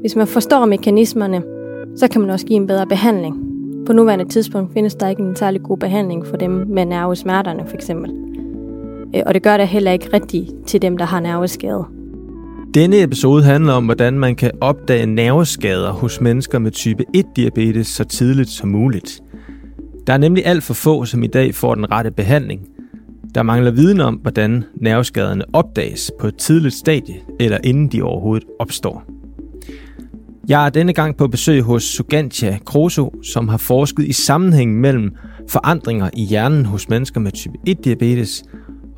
hvis man forstår mekanismerne, så kan man også give en bedre behandling. På nuværende tidspunkt findes der ikke en særlig god behandling for dem med nervesmerterne for eksempel. Øh, og det gør det heller ikke rigtigt til dem, der har nerveskade. Denne episode handler om, hvordan man kan opdage nerveskader hos mennesker med type 1-diabetes så tidligt som muligt. Der er nemlig alt for få, som i dag får den rette behandling. Der mangler viden om, hvordan nerveskaderne opdages på et tidligt stadie, eller inden de overhovedet opstår. Jeg er denne gang på besøg hos Sugantia Kroso, som har forsket i sammenhængen mellem forandringer i hjernen hos mennesker med type 1-diabetes,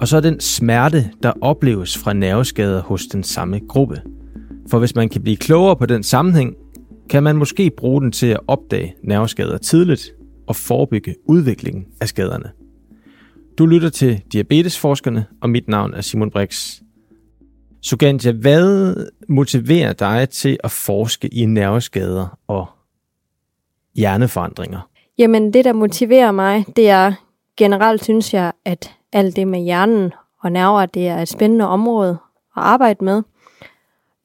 og så den smerte, der opleves fra nerveskader hos den samme gruppe. For hvis man kan blive klogere på den sammenhæng, kan man måske bruge den til at opdage nerveskader tidligt og forebygge udviklingen af skaderne. Du lytter til Diabetesforskerne, og mit navn er Simon Brix. Sugantja, hvad motiverer dig til at forske i nerveskader og hjerneforandringer? Jamen, det der motiverer mig, det er generelt synes jeg, at alt det med hjernen og nerver, det er et spændende område at arbejde med.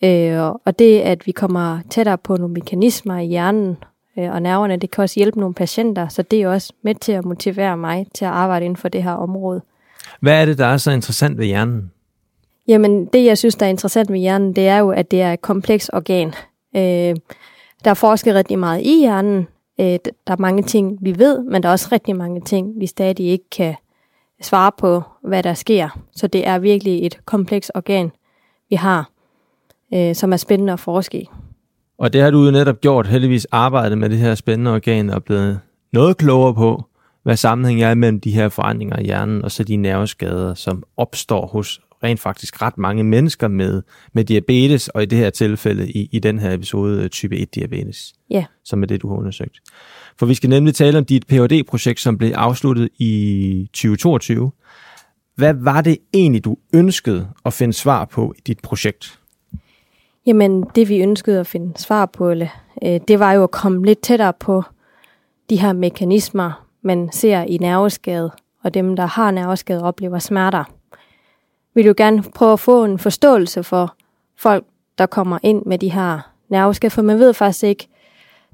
Øh, og det, at vi kommer tættere på nogle mekanismer i hjernen øh, og nerverne, det kan også hjælpe nogle patienter, så det er også med til at motivere mig til at arbejde inden for det her område. Hvad er det, der er så interessant ved hjernen? Jamen, det jeg synes, der er interessant med hjernen, det er jo, at det er et kompleks organ. Øh, der er forsket rigtig meget i hjernen. Øh, der er mange ting, vi ved, men der er også rigtig mange ting, vi stadig ikke kan svare på, hvad der sker. Så det er virkelig et kompleks organ, vi har, øh, som er spændende at forske i. Og det har du jo netop gjort, heldigvis arbejdet med det her spændende organ og blevet noget klogere på, hvad sammenhæng er mellem de her forandringer i hjernen og så de nerveskader, som opstår hos rent faktisk ret mange mennesker med, med diabetes, og i det her tilfælde, i, i den her episode, type 1-diabetes, ja. som er det, du har undersøgt. For vi skal nemlig tale om dit phd projekt som blev afsluttet i 2022. Hvad var det egentlig, du ønskede at finde svar på i dit projekt? Jamen, det vi ønskede at finde svar på, øh, det var jo at komme lidt tættere på de her mekanismer, man ser i nerveskade, og dem, der har nerveskade, oplever smerter. Vi vil jo gerne prøve at få en forståelse for folk, der kommer ind med de her nerveskader, for man ved faktisk ikke,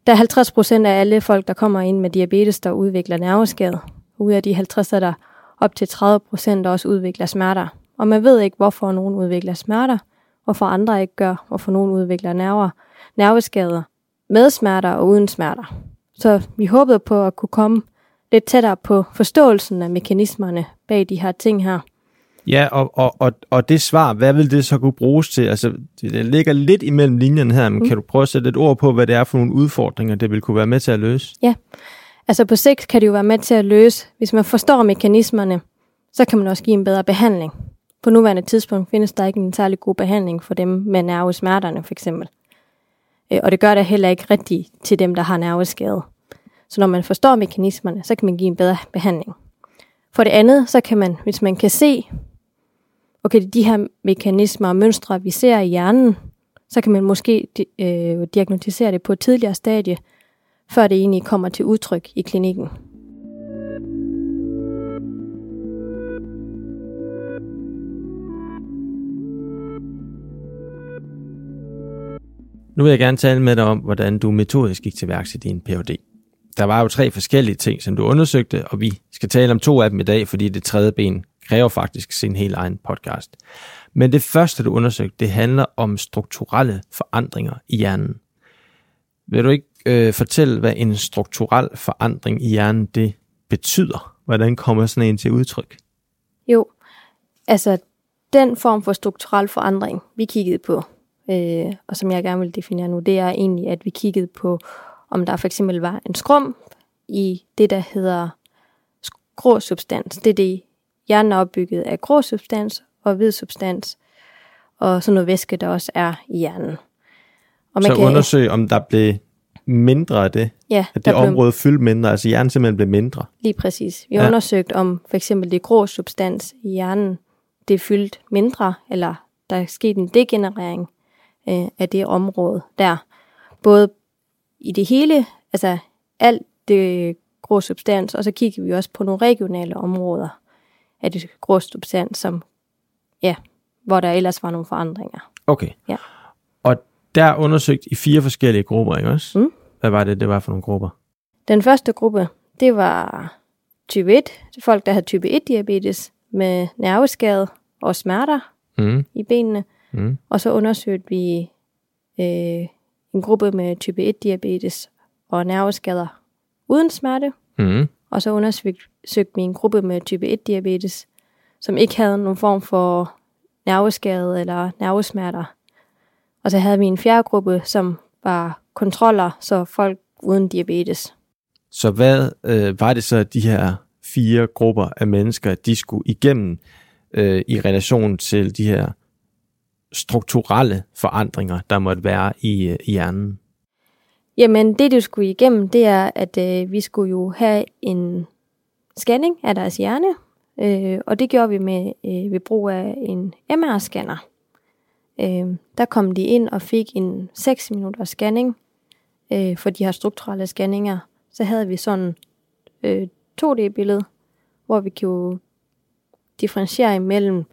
der er 50 procent af alle folk, der kommer ind med diabetes, der udvikler nerveskade. Ud af de 50 er der op til 30 procent, der også udvikler smerter. Og man ved ikke, hvorfor nogen udvikler smerter, hvorfor andre ikke gør, hvorfor nogen udvikler nerver, nerveskader med smerter og uden smerter. Så vi håbede på at kunne komme lidt tættere på forståelsen af mekanismerne bag de her ting her. Ja, og, og, og, og det svar, hvad vil det så kunne bruges til? Altså, det ligger lidt imellem linjerne her, men mm. kan du prøve at sætte et ord på, hvad det er for nogle udfordringer, det vil kunne være med til at løse? Ja, altså på sigt kan det jo være med til at løse, hvis man forstår mekanismerne, så kan man også give en bedre behandling. På nuværende tidspunkt findes der ikke en særlig god behandling for dem med nervesmerterne for eksempel. Øh, og det gør det heller ikke rigtigt til dem, der har nerveskade. Så når man forstår mekanismerne, så kan man give en bedre behandling. For det andet, så kan man, hvis man kan se, okay, de her mekanismer og mønstre, vi ser i hjernen, så kan man måske øh, diagnostisere det på et tidligere stadie, før det egentlig kommer til udtryk i klinikken. Nu vil jeg gerne tale med dig om, hvordan du metodisk gik til værks i din Ph.D. Der var jo tre forskellige ting, som du undersøgte, og vi skal tale om to af dem i dag, fordi det tredje ben kræver faktisk sin helt egen podcast. Men det første, du undersøgte, det handler om strukturelle forandringer i hjernen. Vil du ikke øh, fortælle, hvad en strukturel forandring i hjernen det betyder? Hvordan kommer sådan en til udtryk? Jo, altså den form for strukturel forandring, vi kiggede på, øh, og som jeg gerne vil definere nu, det er egentlig, at vi kiggede på, om der for eksempel var en skrum i det, der hedder grå substans. Det er det, hjernen er opbygget af grå substans og hvid substans, og sådan noget væske, der også er i hjernen. Og man så kan, undersøge, om der blev mindre af det? Ja. At det område blev, fyldte mindre, altså hjernen simpelthen blev mindre? Lige præcis. Vi har ja. undersøgt, om for eksempel det grå substans i hjernen, det er fyldt mindre, eller der er sket en degenerering øh, af det område der. Både i det hele, altså alt det grå substans, og så kigger vi også på nogle regionale områder af det grå substans, som, ja, hvor der ellers var nogle forandringer. Okay. Ja. Og der undersøgt i fire forskellige grupper, ikke også? Mm. Hvad var det, det var for nogle grupper? Den første gruppe, det var type 1, folk, der havde type 1-diabetes med nerveskade og smerter Mm. i benene. Mm. Og så undersøgte vi øh, en gruppe med type 1-diabetes og nerveskader uden smerte. Mm. Og så undersøgte min gruppe med type 1-diabetes, som ikke havde nogen form for nerveskade eller nervesmerter. Og så havde vi en fjerde gruppe, som var kontroller, så folk uden diabetes. Så hvad øh, var det så, de her fire grupper af mennesker, de skulle igennem øh, i relation til de her strukturelle forandringer, der måtte være i, øh, i hjernen? Jamen, det du skulle igennem, det er, at øh, vi skulle jo have en scanning af deres hjerne, øh, og det gjorde vi med øh, ved brug af en MR-scanner. Øh, der kom de ind og fik en 6 minutters scanning øh, for de har strukturelle scanninger. Så havde vi sådan øh, 2D-billede, hvor vi kunne differentiere imellem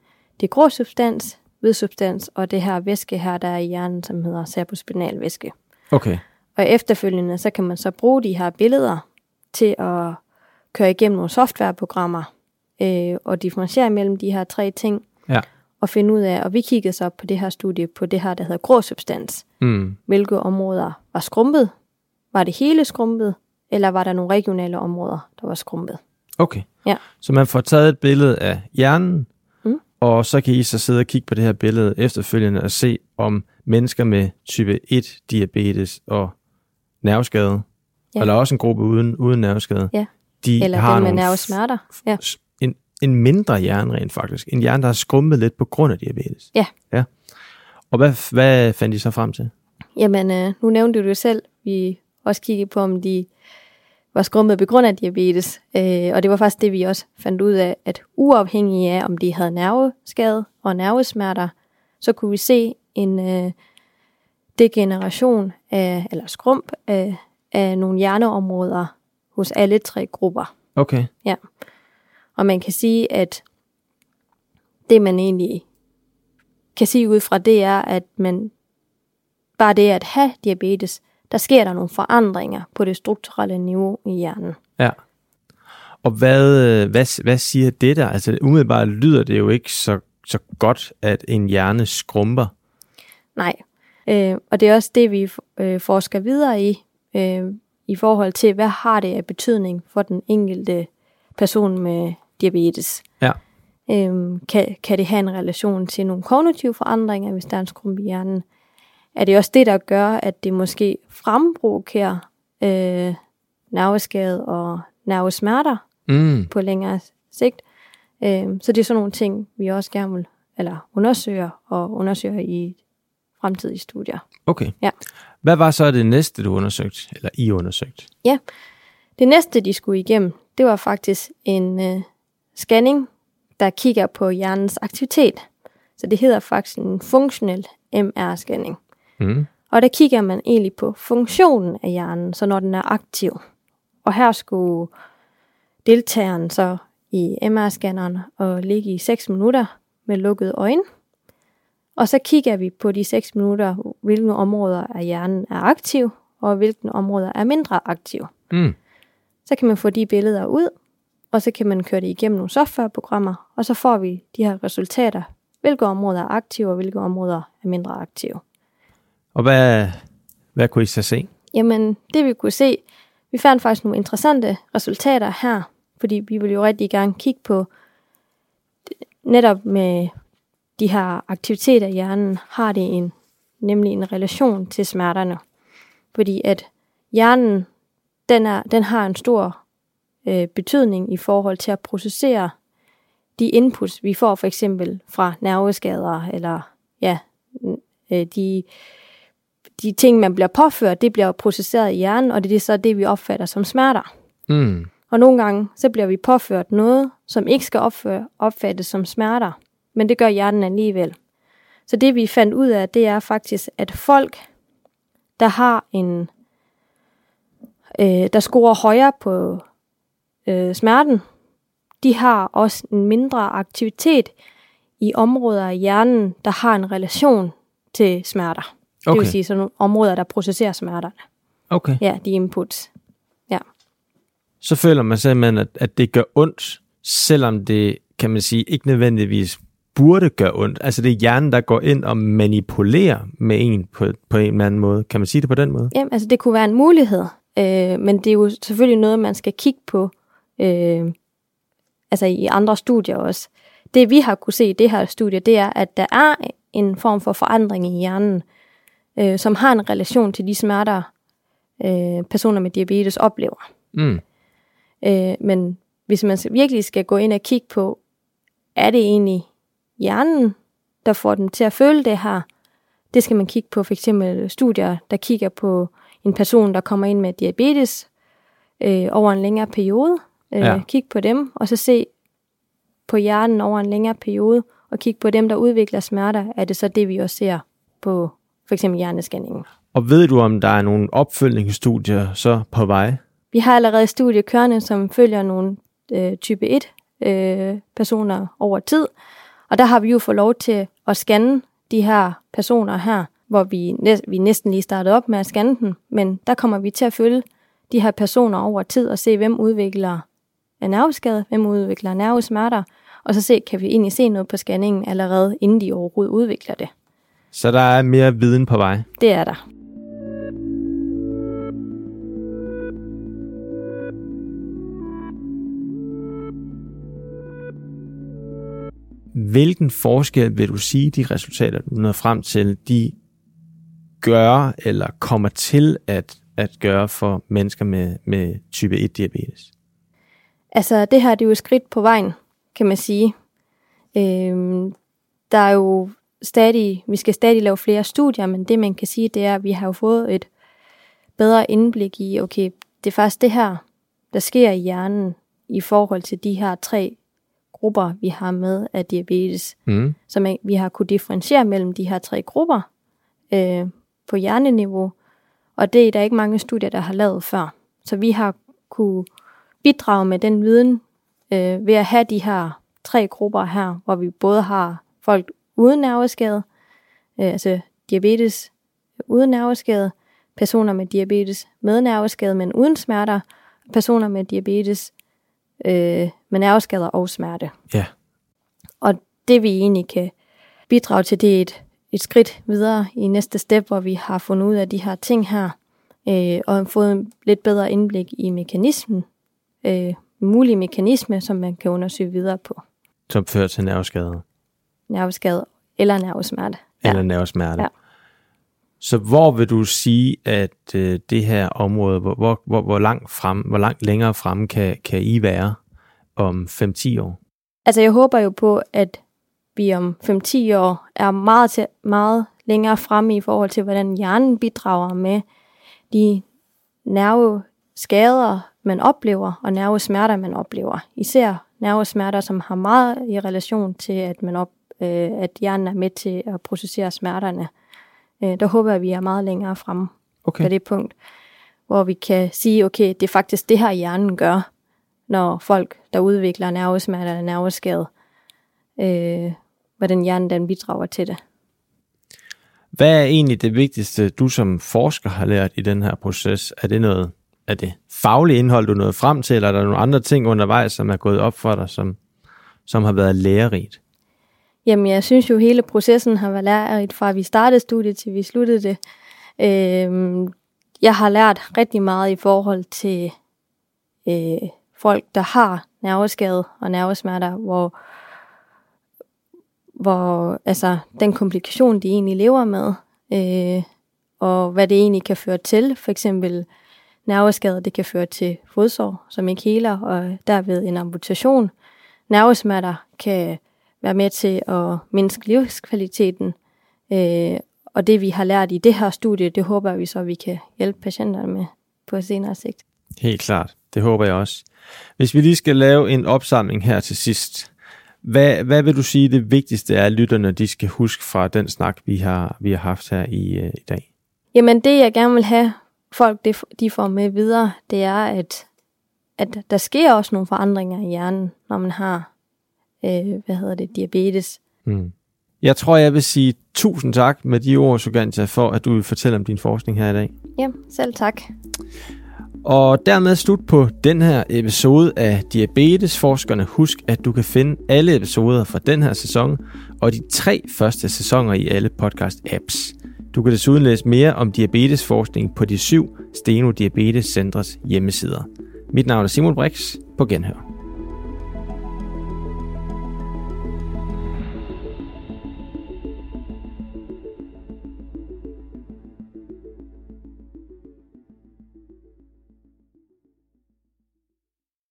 det grå substans, hvid substans og det her væske her, der er i hjernen, som hedder cerebrospinal væske. Okay. Og efterfølgende, så kan man så bruge de her billeder til at køre igennem nogle softwareprogrammer øh, og differentiere mellem de her tre ting Ja. og finde ud af, og vi kiggede så på det her studie på det her, der hedder grå substans. Mm. Hvilke områder var skrumpet? Var det hele skrumpet? Eller var der nogle regionale områder, der var skrumpet? Okay. Ja. Så man får taget et billede af hjernen, Mm. og så kan I så sidde og kigge på det her billede efterfølgende og se, om mennesker med type 1 diabetes og nerveskade, ja. Eller også en gruppe uden, uden nerveskade, Ja. de Eller har dem med nervesmerter? Ja. en, en mindre hjerne rent faktisk. En hjerne, der er skrumpet lidt på grund af diabetes. Ja. ja. Og hvad, hvad fandt I så frem til? Jamen, øh, nu nævnte du det selv. Vi også kiggede på, om de var skrumpet på grund af diabetes. Øh, og det var faktisk det, vi også fandt ud af, at uafhængig af, om de havde nerveskade og nervesmerter, så kunne vi se en øh, degeneration af, eller skrump af, af nogle hjerneområder hos alle tre grupper. Okay. Ja. Og man kan sige, at det man egentlig kan sige ud fra det er, at man bare det at have diabetes, der sker der nogle forandringer på det strukturelle niveau i hjernen. Ja. Og hvad, hvad, hvad siger det der? Altså umiddelbart lyder det jo ikke så, så godt, at en hjerne skrumper. Nej. Øh, og det er også det, vi øh, forsker videre i, øh, i forhold til, hvad har det af betydning for den enkelte person med diabetes. Ja. Øhm, kan, kan det have en relation til nogle kognitive forandringer, hvis der er en skrump i hjernen? Er det også det, der gør, at det måske fremprovokerer øh, nerveskade og nervesmerter Mm. på længere sigt? Øhm, så det er sådan nogle ting, vi også gerne vil eller undersøger og undersøger i fremtidige studier. Okay. Ja. Hvad var så det næste, du undersøgte, eller I undersøgte? Det næste, de skulle igennem, det var faktisk en øh, scanning, der kigger på hjernens aktivitet. Så det hedder faktisk en funktionel MR-scanning. Mm. Og der kigger man egentlig på funktionen af hjernen, så når den er aktiv. Og her skulle deltageren så i MR-scanneren og ligge i 6 minutter med lukkede øjne. Og så kigger vi på de 6 minutter, hvilke områder af hjernen er aktiv, og hvilke områder er mindre aktive. Mm. Så kan man få de billeder ud, og så kan man køre det igennem nogle softwareprogrammer, og så får vi de her resultater. Hvilke områder er aktive, og hvilke områder er mindre aktive. Og hvad, hvad kunne I så se? Jamen, det vi kunne se, vi fandt faktisk nogle interessante resultater her, fordi vi ville jo rigtig gerne kigge på netop med de her aktiviteter i hjernen, har det en, nemlig en relation til smerterne. Fordi at hjernen, den, er, den har en stor øh, betydning i forhold til at processere de inputs, vi får for eksempel fra nerveskader, eller ja, øh, de, de ting, man bliver påført, det bliver processeret i hjernen, og det er så det, vi opfatter som smerter. Mm. Og nogle gange, så bliver vi påført noget, som ikke skal opføre, opfattes som smerter, men det gør hjernen alligevel. Så det vi fandt ud af, det er faktisk, at folk, der har en, øh, der scorer højere på øh, smerten, de har også en mindre aktivitet i områder af hjernen, der har en relation til smerter. Det vil Okay. sige sådan nogle områder, der processerer smerterne. Okay. Ja, de inputs. Ja. Så føler man simpelthen, at, at det gør ondt, selvom det, kan man sige, ikke nødvendigvis burde gøre ondt. Altså det er hjernen, der går ind og manipulerer med en på, på en eller anden måde. Kan man sige det på den måde? Jamen, altså det kunne være en mulighed, øh, men det er jo selvfølgelig noget, man skal kigge på, øh, altså i andre studier også. Det vi har kunne se i det her studie, det er, at der er en form for forandring i hjernen, øh, som har en relation til de smerter, øh, personer med diabetes oplever. Mm. Øh, men hvis man virkelig skal gå ind og kigge på, er det egentlig hjernen, der får dem til at føle det her, det skal man kigge på for eksempel studier, der kigger på en person, der kommer ind med diabetes øh, over en længere periode. Øh, Ja. Kig på dem, og så se på hjernen over en længere periode, og kigge på dem, der udvikler smerter. Er det så det, vi også ser på for eksempel hjernescanningen? Og ved du, om der er nogle opfølgningsstudier så på vej? Vi har allerede studier kørende, som følger nogle øh, type 1 øh, personer over tid, og der har vi jo fået lov til at scanne de her personer her, hvor vi, næ- vi næsten lige startede op med at scanne dem, men der kommer vi til at følge de her personer over tid og se, hvem udvikler nerveskade, hvem udvikler nervesmerter, og så se, kan vi egentlig se noget på scanningen allerede, inden de overhovedet udvikler det. Så der er mere viden på vej. Det er der. Hvilken forskel vil du sige, de resultater, du nåede frem til, de gør eller kommer til at, at gøre for mennesker med, med type 1-diabetes? Altså, det her det er jo et skridt på vejen, kan man sige. Øhm, der er jo stadig, vi skal stadig lave flere studier, men det man kan sige, det er, at vi har jo fået et bedre indblik i, okay, det er faktisk det her, der sker i hjernen i forhold til de her tre grupper, vi har med af diabetes, Mm. så man, vi har kunne differentiere mellem de her tre grupper øh, på hjerneniveau, og det er der ikke mange studier, der har lavet før. Så vi har kunne bidrage med den viden øh, ved at have de her tre grupper her, hvor vi både har folk uden nerveskade, øh, altså diabetes uden nerveskade, personer med diabetes med nerveskade, men uden smerter, personer med diabetes øh, med nerveskader og smerte. Ja. Og det vi egentlig kan bidrage til, det er et, et skridt videre i næste step, hvor vi har fundet ud af de her ting her, øh, og fået en lidt bedre indblik i mekanismen, øh, mulige mekanisme, som man kan undersøge videre på. Som fører til nerveskade Nerveskade eller nervesmerte. ja. eller nervesmerte. Ja. Så hvor vil du sige, at øh, det her område, hvor, hvor, hvor, hvor, langt frem, hvor langt længere frem kan, kan I være om 5-10 år? Altså jeg håber jo på, at vi om 5-10 år er meget, til, meget længere fremme i forhold til, hvordan hjernen bidrager med de nerveskader, man oplever, og nervesmerter, man oplever. Især nervesmerter, som har meget i relation til, at, man op, øh, at hjernen er med til at processere smerterne. Øh, der håber jeg, at vi er meget længere fremme Okay. på det punkt, hvor vi kan sige, okay, det er faktisk det her, hjernen gør, når folk, der udvikler nervesmerter eller nerveskade, øh, hvordan hjernen den bidrager til det. Hvad er egentlig det vigtigste, du som forsker har lært i den her proces? Er det noget er det faglige indhold, du nået frem til, eller er der nogle andre ting undervejs, som er gået op for dig, som, som har været lærerigt? Jamen, jeg synes jo, hele processen har været lærerigt fra vi startede studiet til vi sluttede det. Øh, jeg har lært rigtig meget i forhold til øh, folk, der har nerveskade og nervesmerter, hvor, hvor altså, den komplikation, de egentlig lever med, øh, og hvad det egentlig kan føre til. For eksempel nerveskade, det kan føre til fodsår, som ikke heler, og derved en amputation. Nervesmerter kan være med til at mindske livskvaliteten. Øh, og det vi har lært i det her studie, det håber vi så, at vi kan hjælpe patienterne med på senere sigt. Helt klart. Det håber jeg også. Hvis vi lige skal lave en opsamling her til sidst, hvad, hvad vil du sige det vigtigste er, at lytterne de skal huske fra den snak, vi har, vi har haft her i, øh, i dag? Jamen det, jeg gerne vil have folk, det, de får med videre, det er, at, at der sker også nogle forandringer i hjernen, når man har, øh, hvad hedder det, diabetes. Mm. Jeg tror, jeg vil sige tusind tak med de ord, Sugantja, for at du vil fortælle om din forskning her i dag. Ja, selv tak. Og dermed slut på den her episode af Diabetesforskerne. Husk, at du kan finde alle episoder fra den her sæson og de tre første sæsoner i alle podcast-apps. Du kan desuden læse mere om diabetesforskning på de syv Steno Diabetes Centres hjemmesider. Mit navn er Simon Brix. På genhør.